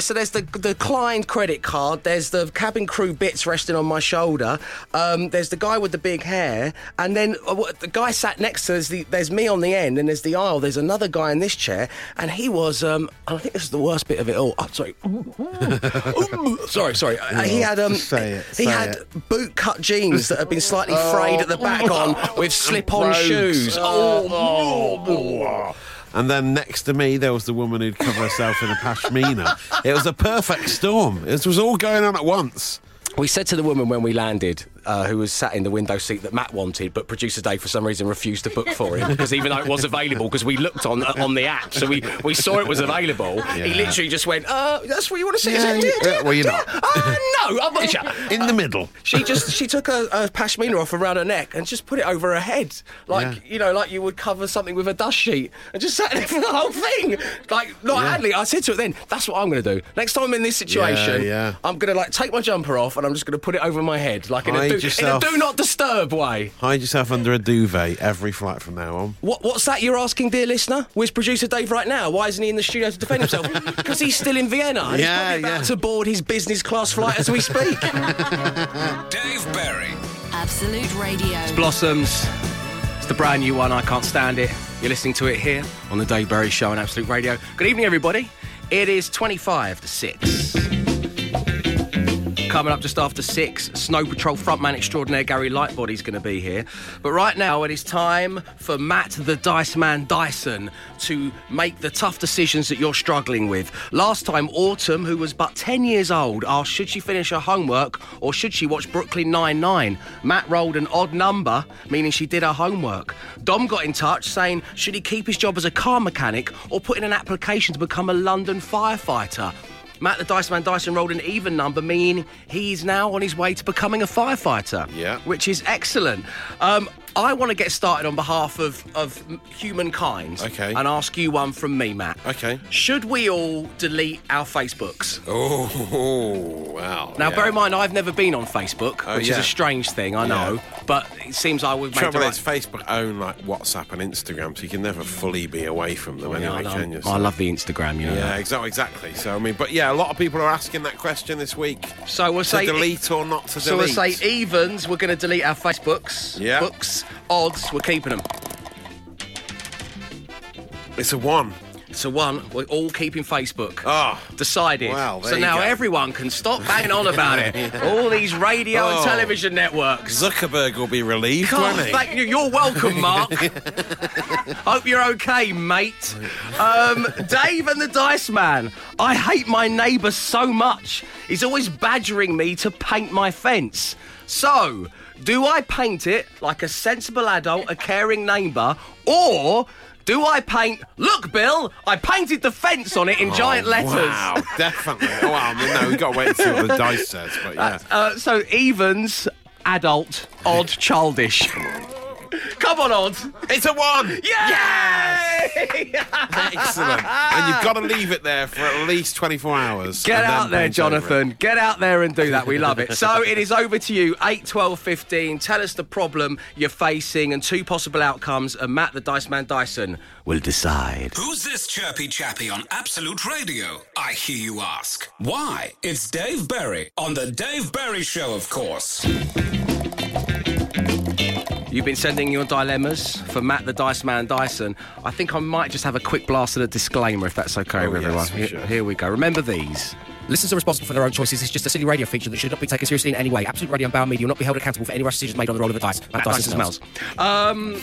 so there's the the declined credit card. There's the cabin crew bits resting on my shoulder. Um, there's the guy with the big hair, and then uh, the guy sat next to us. The, there's me on the end, and there's the aisle. There's another guy in this chair, and he was. Um, I think this is the worst bit of it all. Oh, sorry. sorry, sorry. Uh, he had um, it, he had it. boot cut jeans that had been slightly frayed at the back on with slip on shoes. Oh, And then next to me, there was the woman who'd cover herself in a pashmina. It was a perfect storm. It was all going on at once. We said to the woman when we landed, uh, who was sat in the window seat that Matt wanted, but producer Dave for some reason refused to book for him because even though it was available, because we looked on on the app, so we, we saw it was available. He literally just went, uh, "That's what you want to see." Yeah, is it? you- uh, well, you're not. Uh, no, I'm not. sure. In the middle. She just she took a, a pashmina off around her neck and just put it over her head, like Yeah. you know, like you would cover something with a dust sheet, and just sat there for the whole thing. Like not Yeah. Hadley. I said to it then, "That's what I'm going to do. Next time I'm in this situation, yeah. I'm going to like take my jumper off and I'm just going to put it over my head, like in a, Hide do, in a do not disturb way." Hide yourself under a duvet every flight from now on. What, what's that you're asking, dear listener? Where's producer Dave right now? Why isn't he in the studio to defend himself? Because he's still in Vienna. and Yeah, he's probably about yeah. to board his business class flight as we speak. Dave Berry. Absolute Radio. It's Blossoms. It's the brand new one. I can't stand it. You're listening to it here on the Dave Berry Show on Absolute Radio. Good evening, everybody. It is 25 to 6. Coming up just after 6, Snow Patrol frontman extraordinaire Gary Lightbody's going to be here. But right now, it is time for Matt the Dice Man Dyson to make the tough decisions that you're struggling with. Last time, Autumn, who was but 10 years old, asked should she finish her homework or should she watch Brooklyn Nine-Nine. Matt rolled an odd number, meaning she did her homework. Dom got in touch saying should he keep his job as a car mechanic or put in an application to become a London firefighter. Matt the Dice Man Dyson rolled an even number, meaning he's now on his way to becoming a firefighter. Yeah. Which is excellent. Um, I want to get started on behalf of, of humankind. Okay. And ask you one from me, Matt. Okay. Should we all delete our Facebooks? Oh, wow. Now, yeah. bear in mind, I've never been on Facebook, Oh, which is a strange thing, I know. But it seems I would make the Trouble right... is, Facebook own like WhatsApp and Instagram, so you can never fully be away from them Yeah, anyway, can you? I love the Instagram, you know. Yeah, exactly, exactly. So I mean, but yeah, a lot of people are asking that question this week. So we'll To say delete or not to delete. So we'll say evens. We're going to delete our Facebooks. Yeah. Books. Odds. We're keeping them. it's a one. So one. We're all keeping Facebook. Ah. Decided. Well, there so you now go. everyone can stop banging on about it. All these radio Oh. and television networks. Zuckerberg will be relieved, God, he? thank you. You're welcome, Mark. Hope you're okay, mate. Um, Dave and the Dice Man. I hate my neighbour so much. He's always badgering me to paint my fence. So, do I paint it like a sensible adult, a caring neighbour, or do I paint? Look, Bill, I painted the fence on it in giant letters. Oh, Wow, definitely. Oh, well, I mean, no, we've got to wait and see what the dice says, but yeah. Uh, so evens, adult, odd, childish. Come on, odd. It's a one! Yay! Excellent. and you've got to leave it there for at least 24 hours. Get out there, paint over it. Jonathan. Get out there and do that. We love it. So it is over to you. 8, 12, 15. Tell us the problem you're facing and two possible outcomes, and Matt the Dice Man Dyson will decide. Who's this chirpy chappy on Absolute Radio? I hear you ask. Why? It's Dave Berry on The Dave Berry Show, of course. You've been sending your dilemmas for Matt the Dice Man Dyson. I think I might just have a quick blast of a disclaimer if that's okay Oh, with yes, everyone. we Here- should. Here we go. Remember these. Listeners are responsible for their own choices. It's just a silly radio feature that should not be taken seriously in any way. Absolute Radio and Bauer Media will not be held accountable for any rash decisions made on the roll of the dice. Matt Dyson smells. Um,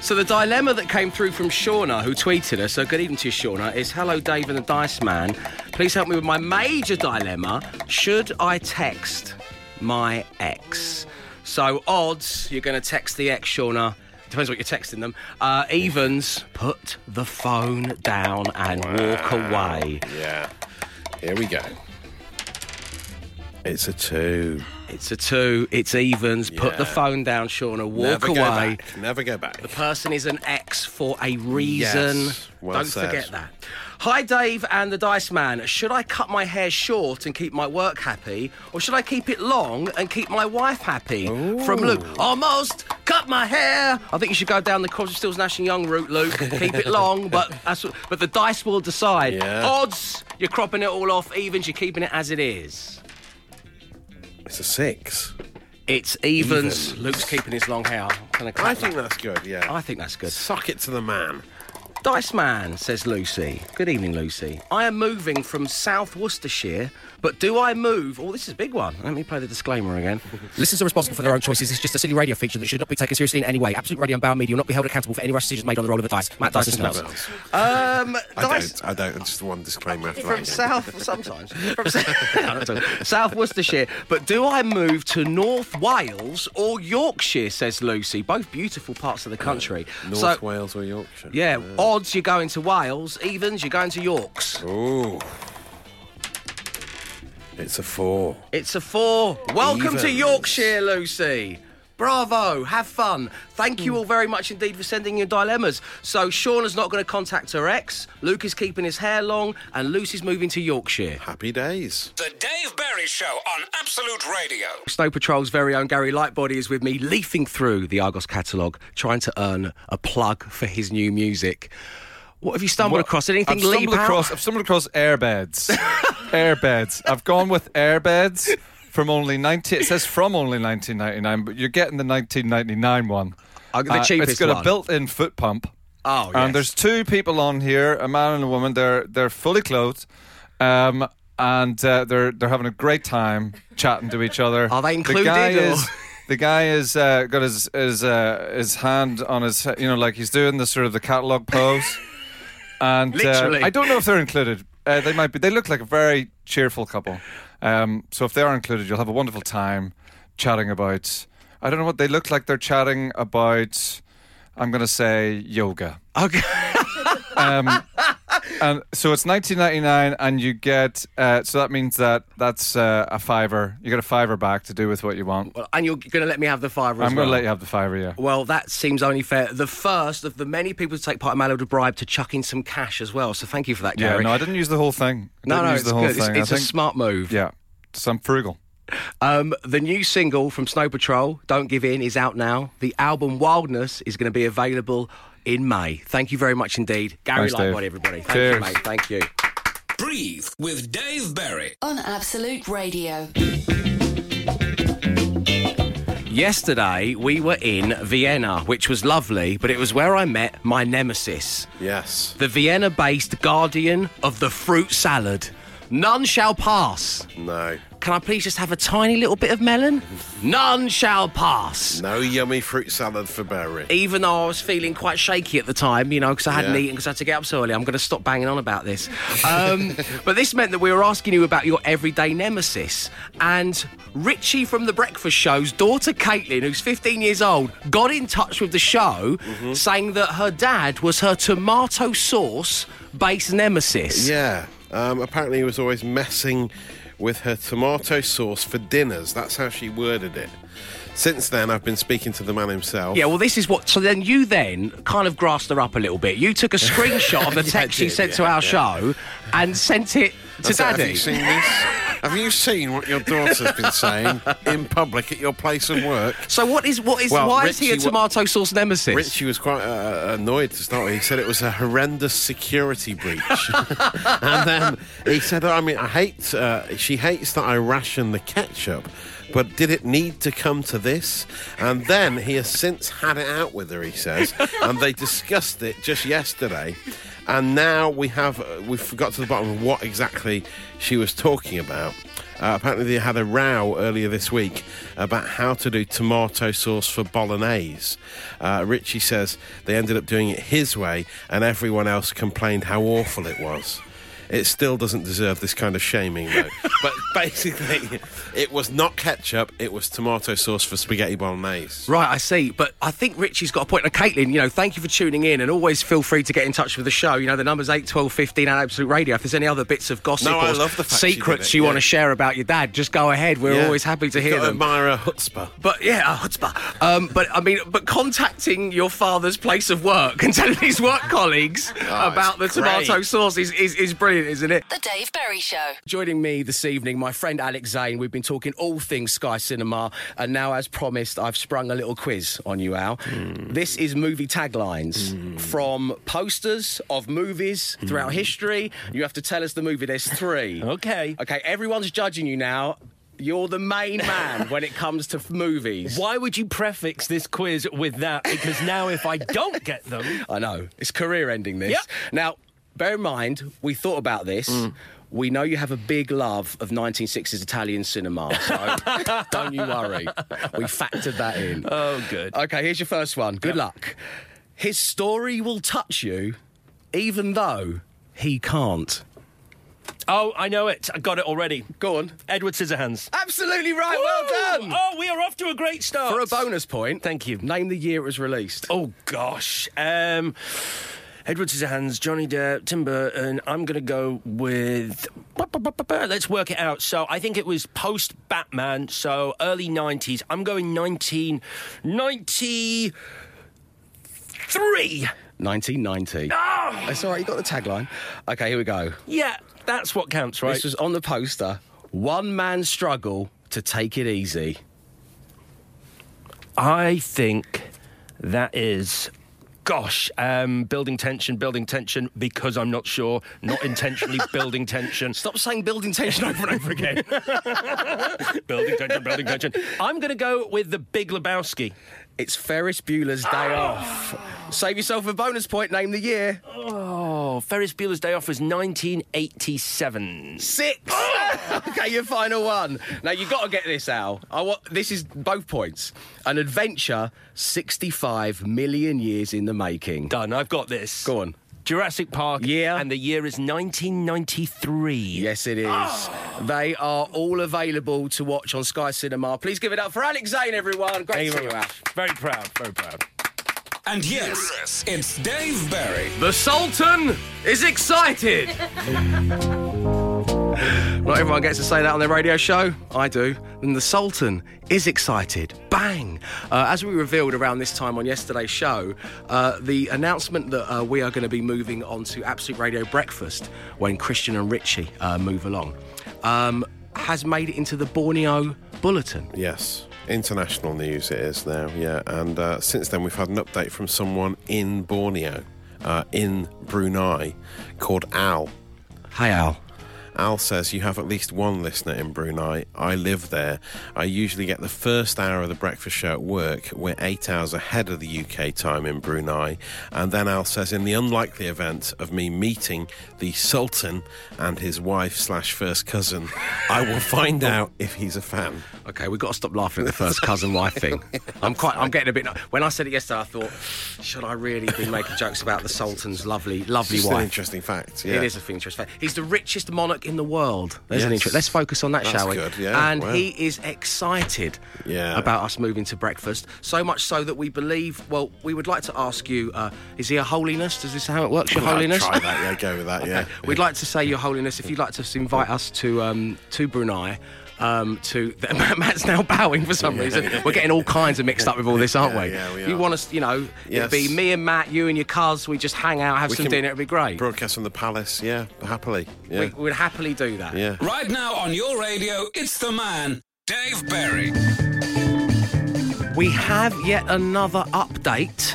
so the dilemma that came through from Shauna, who tweeted us, so good evening to you, Shauna, is Hello Dave and the Dice Man. Please help me with my major dilemma. Should I text my ex? So odds, you're going to text the ex, Shauna. depends what you're texting them. Uh, Evans, put the phone down and walk away. Yeah. Here we go. It's a two. It's a two. It's Evans. Put the phone down, Shauna. Walk Never away. go back. Never go back. The person is an X for a reason. Yes, well Don't said. forget that. Hi, Dave and the Dice Man. Should I cut my hair short and keep my work happy, or should I keep it long and keep my wife happy? From Luke. Almost cut my hair. I think you should go down the Crosby, Stills, Nash and Young route, Luke. keep it long, but that's what, but the dice will decide. Yeah. Odds, you're cropping it all off. Evens, you're keeping it as it is. It's a six. It's evens. Evens. Luke's keeping his long hair. Clap I think that's good, yeah. I think that's good. Suck it to the man. Dice Man, says Lucy. Good evening, Lucy. I am moving from South Worcestershire, but do I move? Oh, this is a big one. Let me play the disclaimer again. Listeners are responsible for their own choices. It's just a silly radio feature that should not be taken seriously in any way. Absolute Radio and Bauer Media will not be held accountable for any rash decisions made on the roll of the dice. Matt Dyson smells. Um, I Dice. don't. I don't. Just one disclaimer after From that. South, sometimes. From South, South Worcestershire. But do I move to North Wales or Yorkshire, says Lucy? Both beautiful parts of the country. North so, Wales or Yorkshire? yeah, odds you're going to Wales, evens you're going to Yorks. Ooh. It's a four. It's a four. Welcome to Yorkshire, Lucy. Bravo, have fun. Thank you all very much indeed for sending your dilemmas. So, Shauna's not going to contact her ex, Luke is keeping his hair long, and Lucy's moving to Yorkshire. Happy days. The Dave Berry Show on Absolute Radio. Snow Patrol's very own Gary Lightbody is with me, leafing through the Argos catalogue, trying to earn a plug for his new music. What have you stumbled across? Anything I've stumbled across. I've stumbled across airbeds. airbeds. I've gone with airbeds from only 90. It says from only 1999, but you're getting the 1999 one. Uh, the cheapest one. It's got one. a built-in foot pump. Oh, yes. And there's two people on here, a man and a woman. They're they're fully clothed, um, and uh, they're they're having a great time chatting to each other. Are they included, The guy or- is. The guy is uh, got his his uh, his hand on his you know like he's doing the sort of the catalog pose, and uh, I don't know if they're included. Uh, they might be. They look like a very cheerful couple. Um, so if they are included, you'll have a wonderful time chatting about. I don't know what they look like. They're chatting about. I'm going to say yoga. Okay. Um, and so it's 19.99, and you get. Uh, so that means that that's uh, a fiver. You get a fiver back to do with what you want. Well, and you're going to let me have the fiver I'm going well. to let you have the fiver. Yeah. Well, that seems only fair. The first of the many people to take part in My Little Bribe to chuck in some cash as well. So thank you for that, Gary. Yeah. No, I didn't use the whole thing. I no, no, it's good. It's, thing. it's a smart move. Yeah. So I'm frugal. Um, the new single from Snow Patrol, Don't Give In, is out now. The album Wildness is going to be available in May. Thank you very much indeed. Gary Thanks, Dave. Lightbody, everybody. Thank you, Cheers. mate. Thank you. Breathe with Dave Berry. On Absolute Radio. Yesterday, we were in Vienna, which was lovely, but it was where I met my nemesis. Yes. the Vienna based guardian of the fruit salad. None shall pass. No. Can I please just have a tiny little bit of melon? None shall pass. No yummy fruit salad for Barry. Even though I was feeling quite shaky at the time, you know, because I hadn't Yeah. eaten, because I had to get up so early, I'm going to stop banging on about this. Um, but this meant that we were asking you about your everyday nemesis. And Richie from the Breakfast Show's daughter, Caitlin, who's 15 years old, got in touch with the show Mm-hmm. saying that her dad was her tomato sauce based nemesis. Yeah. Um, apparently, he was always messing with her tomato sauce for dinners. That's how she worded it. Since then, I've been speaking to the man himself. Yeah, well, this is what. So then you then kind of grassed her up a little bit. You took a screenshot of the text she sent to our show and sent it to I said, Have Daddy. you seen this? Have you seen what your daughter's been saying in public at your place of work? so what is what is Well, why is he a Richie wa- tomato sauce nemesis? Richie was quite uh, annoyed to start with. He said it was a horrendous security breach. and then he said, I mean, I hate, uh, she hates that I ration the ketchup. But did it need to come to this? And then he has since had it out with her, he says, and they discussed it just yesterday. And now we have, uh, we've got to the bottom of what exactly she was talking about. Uh, apparently, they had a row earlier this week about how to do tomato sauce for bolognese. Uh, Richie says they ended up doing it his way, and everyone else complained how awful it was. It still doesn't deserve this kind of shaming, though. but basically, it was not ketchup, it was tomato sauce for spaghetti bolognese. Right, I see. But I think Richie's got a point. And Caitlin, you know, thank you for tuning in and always feel free to get in touch with the show. You know, the number's 8, 12, 15 at Absolute Radio. If there's any other bits of gossip No, or I love the fact she did secrets it, you yeah. want to share about your dad, just go ahead. We're Yeah. always happy to You've hear got them. admire a chutzpah. But yeah, a chutzpah. Um, but I mean, but contacting your father's place of work and telling his work colleagues Oh, about the it's tomato great. sauce is, is, is brilliant, isn't it? The Dave Berry Show. Joining me this evening, my friend Alex Zane. We've been talking all things Sky Cinema, and now, as promised, I've sprung a little quiz on you, Al. Hmm. This is movie taglines hmm. from posters of movies throughout hmm. history. You have to tell us the movie. There's three. Okay. Okay, everyone's judging you now. You're the main man when it comes to movies. Why would you prefix this quiz with that? Because now, if I don't get them, I know. It's career ending, this. Yep. Now, bear in mind, we thought about this. We know you have a big love of 1960s Italian cinema, so don't you worry. We factored that in. oh, good. Okay, here's your first one. Good luck. His story will touch you, even though he can't. Oh, I know it. I got it already. Go on. Edward Scissorhands. Absolutely right. Well done. Oh, we are off to a great start. For a bonus point, Thank you. name the year it was released. Oh gosh. Um Edward Scissorhands, Johnny Depp, Tim Burton. I'm going to go with. Let's work it out. So I think it was post Batman, so early 90s. I'm going 1993. 1990. That's ah! all right. You got the tagline. Okay, here we go. Yeah, that's what counts, right? This was on the poster. One man struggle to take it easy. I think that is. Gosh, um, building tension, building tension, because I'm not sure, not intentionally building tension. Stop saying building tension over and over again. building tension, building tension. I'm going to go with the Big Lebowski. it's Ferris Bueller's Day Off. Save yourself a bonus point. Name the year. Oh, Ferris Bueller's Day Off was 1987. Six. Oh! okay, your final one. Now you've got to get this, Al. I want. This is both points. An adventure, 65 million years in the making. Done. I've got this. Go on. Jurassic Park. Yeah. And the year is 1993. Yes, it is. Ah! They are all available to watch on Sky Cinema. Please give it up for Alex Zane, everyone. Great to see you, Al. Very proud. Very proud. And yes, it's Dave Berry. The Sultan is excited. Not everyone gets to say that on their radio show. I do. And the Sultan is excited. Bang! Uh, as we revealed around this time on yesterday's show, uh, the announcement that uh, we are going to be moving on to Absolute Radio Breakfast when Christian and Richie uh, move along um, has made it into the Borneo Bulletin. Yes, international news it is now, yeah. And uh, since then, we've had an update from someone in Borneo, uh, in Brunei, called Al. Hi, Al. Al says you have at least one listener in Brunei. I live there. I usually get the first hour of the breakfast show at work. We're eight hours ahead of the UK time in Brunei. And then Al says, in the unlikely event of me meeting the Sultan and his wife slash first cousin, I will find out if he's a fan. Okay, we've got to stop laughing at the first cousin wife thing. I'm quite. I'm getting a bit. When I said it yesterday, I thought, should I really be making jokes about the Sultan's lovely, lovely wife? interesting fact. Yeah. It is a interesting fact. He's the richest monarch in the world. There's an Yes. interest. Let's focus on that, That's shall we? good, yeah, And wow. he is excited Yeah. about us moving to breakfast. So much so that we believe. Well, we would like to ask you: uh, Is he a holiness? Does this how it works? Your Well, holiness. Try that. Yeah, go with that. Yeah. We'd like to say, Your Holiness, if you'd like to invite us to um, to Brunei. Um, to Matt's now bowing for some reason. We're getting all kinds of mixed up with all this, aren't Yeah, we? yeah, we you want us, you know, Yes. it'd be me and Matt, you and your cuz. We just hang out, have We some dinner. It'd be great. Broadcast from the palace. Yeah, happily. Yeah. We would happily do that. yeah. Right now on your radio, it's the man, Dave Berry. We have yet another update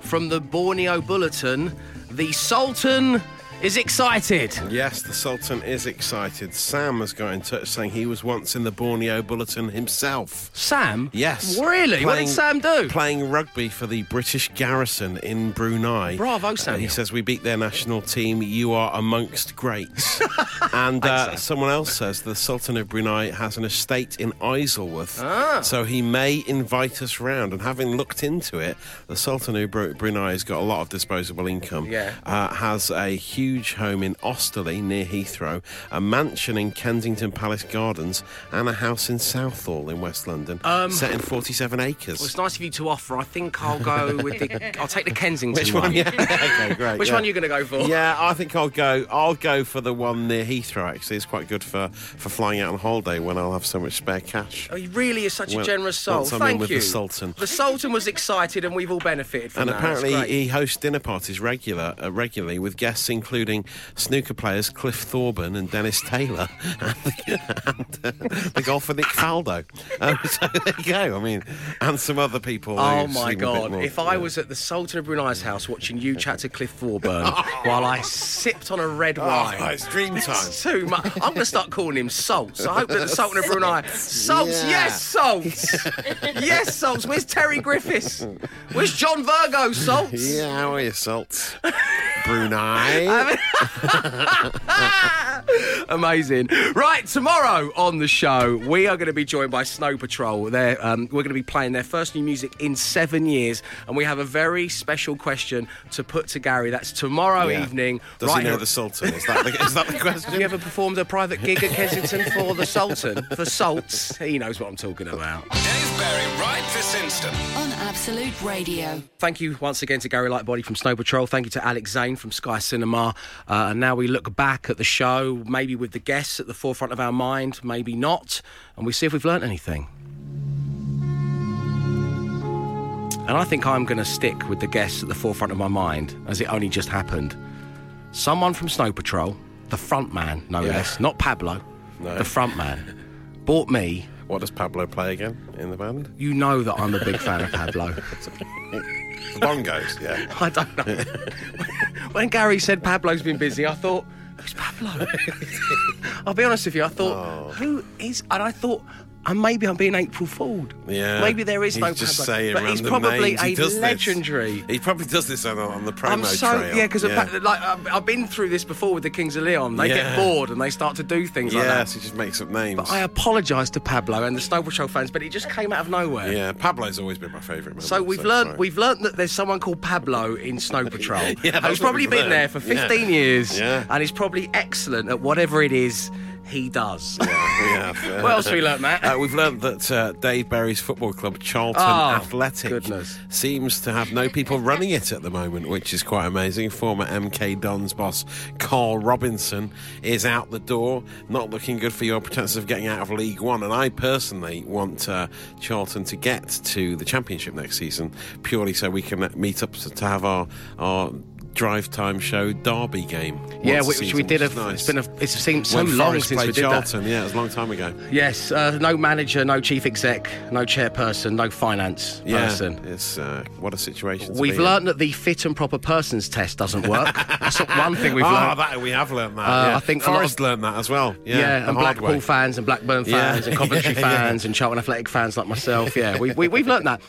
from the Borneo Bulletin. The Sultan is excited. Yes, the Sultan is excited. Sam has got in touch saying he was once in the Borneo Bulletin himself. Sam? Yes. Really? what did Sam do? Playing rugby for the British garrison in Brunei. Bravo, Sam. Samuel. he says, We beat their national team. You are amongst greats. and uh, someone else says the Sultan of Brunei has an estate in Isleworth. Ah. So he may invite us round. And having looked into it, the Sultan of Brunei has got a lot of disposable income. Yeah. Uh, has a huge huge home in Osterley near Heathrow, a mansion in Kensington Palace Gardens, and a house in Southall in West London, set in 47 acres. Well, it's nice of you to offer. I think I'll go with the. I'll take the Kensington Which one? Yeah. okay, great. Which yeah. one are you going to go for? Yeah, I think I'll go. I'll go for the one near Heathrow. Actually, it's quite good for, for flying out on holiday when I'll have so much spare cash. Oh, he really is such a Well, generous soul. once I'm in Thank with you. the Sultan. The Sultan was excited, and we've all benefited from And that. apparently, he hosts dinner parties regular, uh, regularly with guests including snooker players Cliff Thorburn and Dennis Taylor, and, the, and uh, the golfer Nick Faldo. Um, so there you go. I mean, and some other people. Oh my seem a bit God! more- If I yeah. was at the Sultan of Brunei's house watching you chat to Cliff Thorburn while I sipped on a red wine, Oh, it's dream time. It's too much. I'm going to start calling him Salts. I hope that the Sultan of Brunei. Salts, Yeah. yes, Salts. yes, Salts. Where's Terry Griffiths? Where's John Virgo, Salts? Yeah, how are you, Salts? Brunei. Amazing. Right, tomorrow on the show, we are going to be joined by Snow Patrol. They're, um, we're going to be playing their first new music in seven years, and we have a very special question to put to Gary. That's tomorrow Yeah. evening. Does right he know here- the Sultan? Is that the, is that the question? Have you ever performed a private gig at Kensington for the Sultan? For Salts? He knows what I'm talking about. Dave Berry right this instant. On Absolute Radio. Thank you once again to Gary Lightbody from Snow Patrol. Thank you to Alex Zane from Sky Cinema. Uh, and now we look back at the show, maybe with the guests at the forefront of our mind, maybe not, and we see if we've learnt anything. And I think I'm going to stick with the guests at the forefront of my mind, as it only just happened. Someone from Snow Patrol, the front man, no Yeah. less, not Pablo, No. the front man, bought me. What does Pablo play again in the band? You know that I'm a big fan of Pablo. Bongos, yeah. I don't know. When Gary said Pablo's been busy, I thought, who's Pablo? I'll be honest with you, I thought, Oh. who is. And I thought, and maybe I'm being April Fooled. Yeah. Maybe there is he's no just Pablo. saying but he's probably names. He a this. legendary. He probably does this on, on the promo I'm so trail. yeah, because like I've, I've been through this before with the Kings of Leon. They Yeah. get bored and they start to do things like that. yes, that. he just makes up names. But I apologise to Pablo and the Snow Patrol fans, but it just came out of nowhere. yeah, Pablo's always been my favourite. So we've learned sorry. we've learned that there's someone called Pablo in Snow Patrol. Yeah, who's probably been there learned. for Yeah. 15 years Yeah. and he's probably excellent at whatever it is he does. Yeah, we have. What else have we learnt, Matt? Uh, we've learned that uh, Dave Berry's football club, Charlton Oh, Athletic, goodness. seems to have no people running it at the moment, which is quite amazing. Former MK Dons boss Karl Robinson is out the door, not looking good for your chances of getting out of League One. And I personally want uh, Charlton to get to the Championship next season, purely so we can meet up to, to have our our drive time show derby game. yeah, which we did. which A, nice. It's been a, it's seemed so when long since we did that. Yeah, it was a long time ago. Yes, uh, no manager, no chief exec, no chairperson, no finance Yeah, person. it's uh, what a situation. to We've be in. learned that the fit and proper persons test doesn't work. That's one thing we've oh, learned. that we have learned that. Uh, yeah. I think a lot Forest of- learned that as well. Yeah, Yeah, and Blackpool way. fans and Blackburn fans and Coventry fans and Charlton Athletic fans like myself. Yeah, we, we, we've learned that.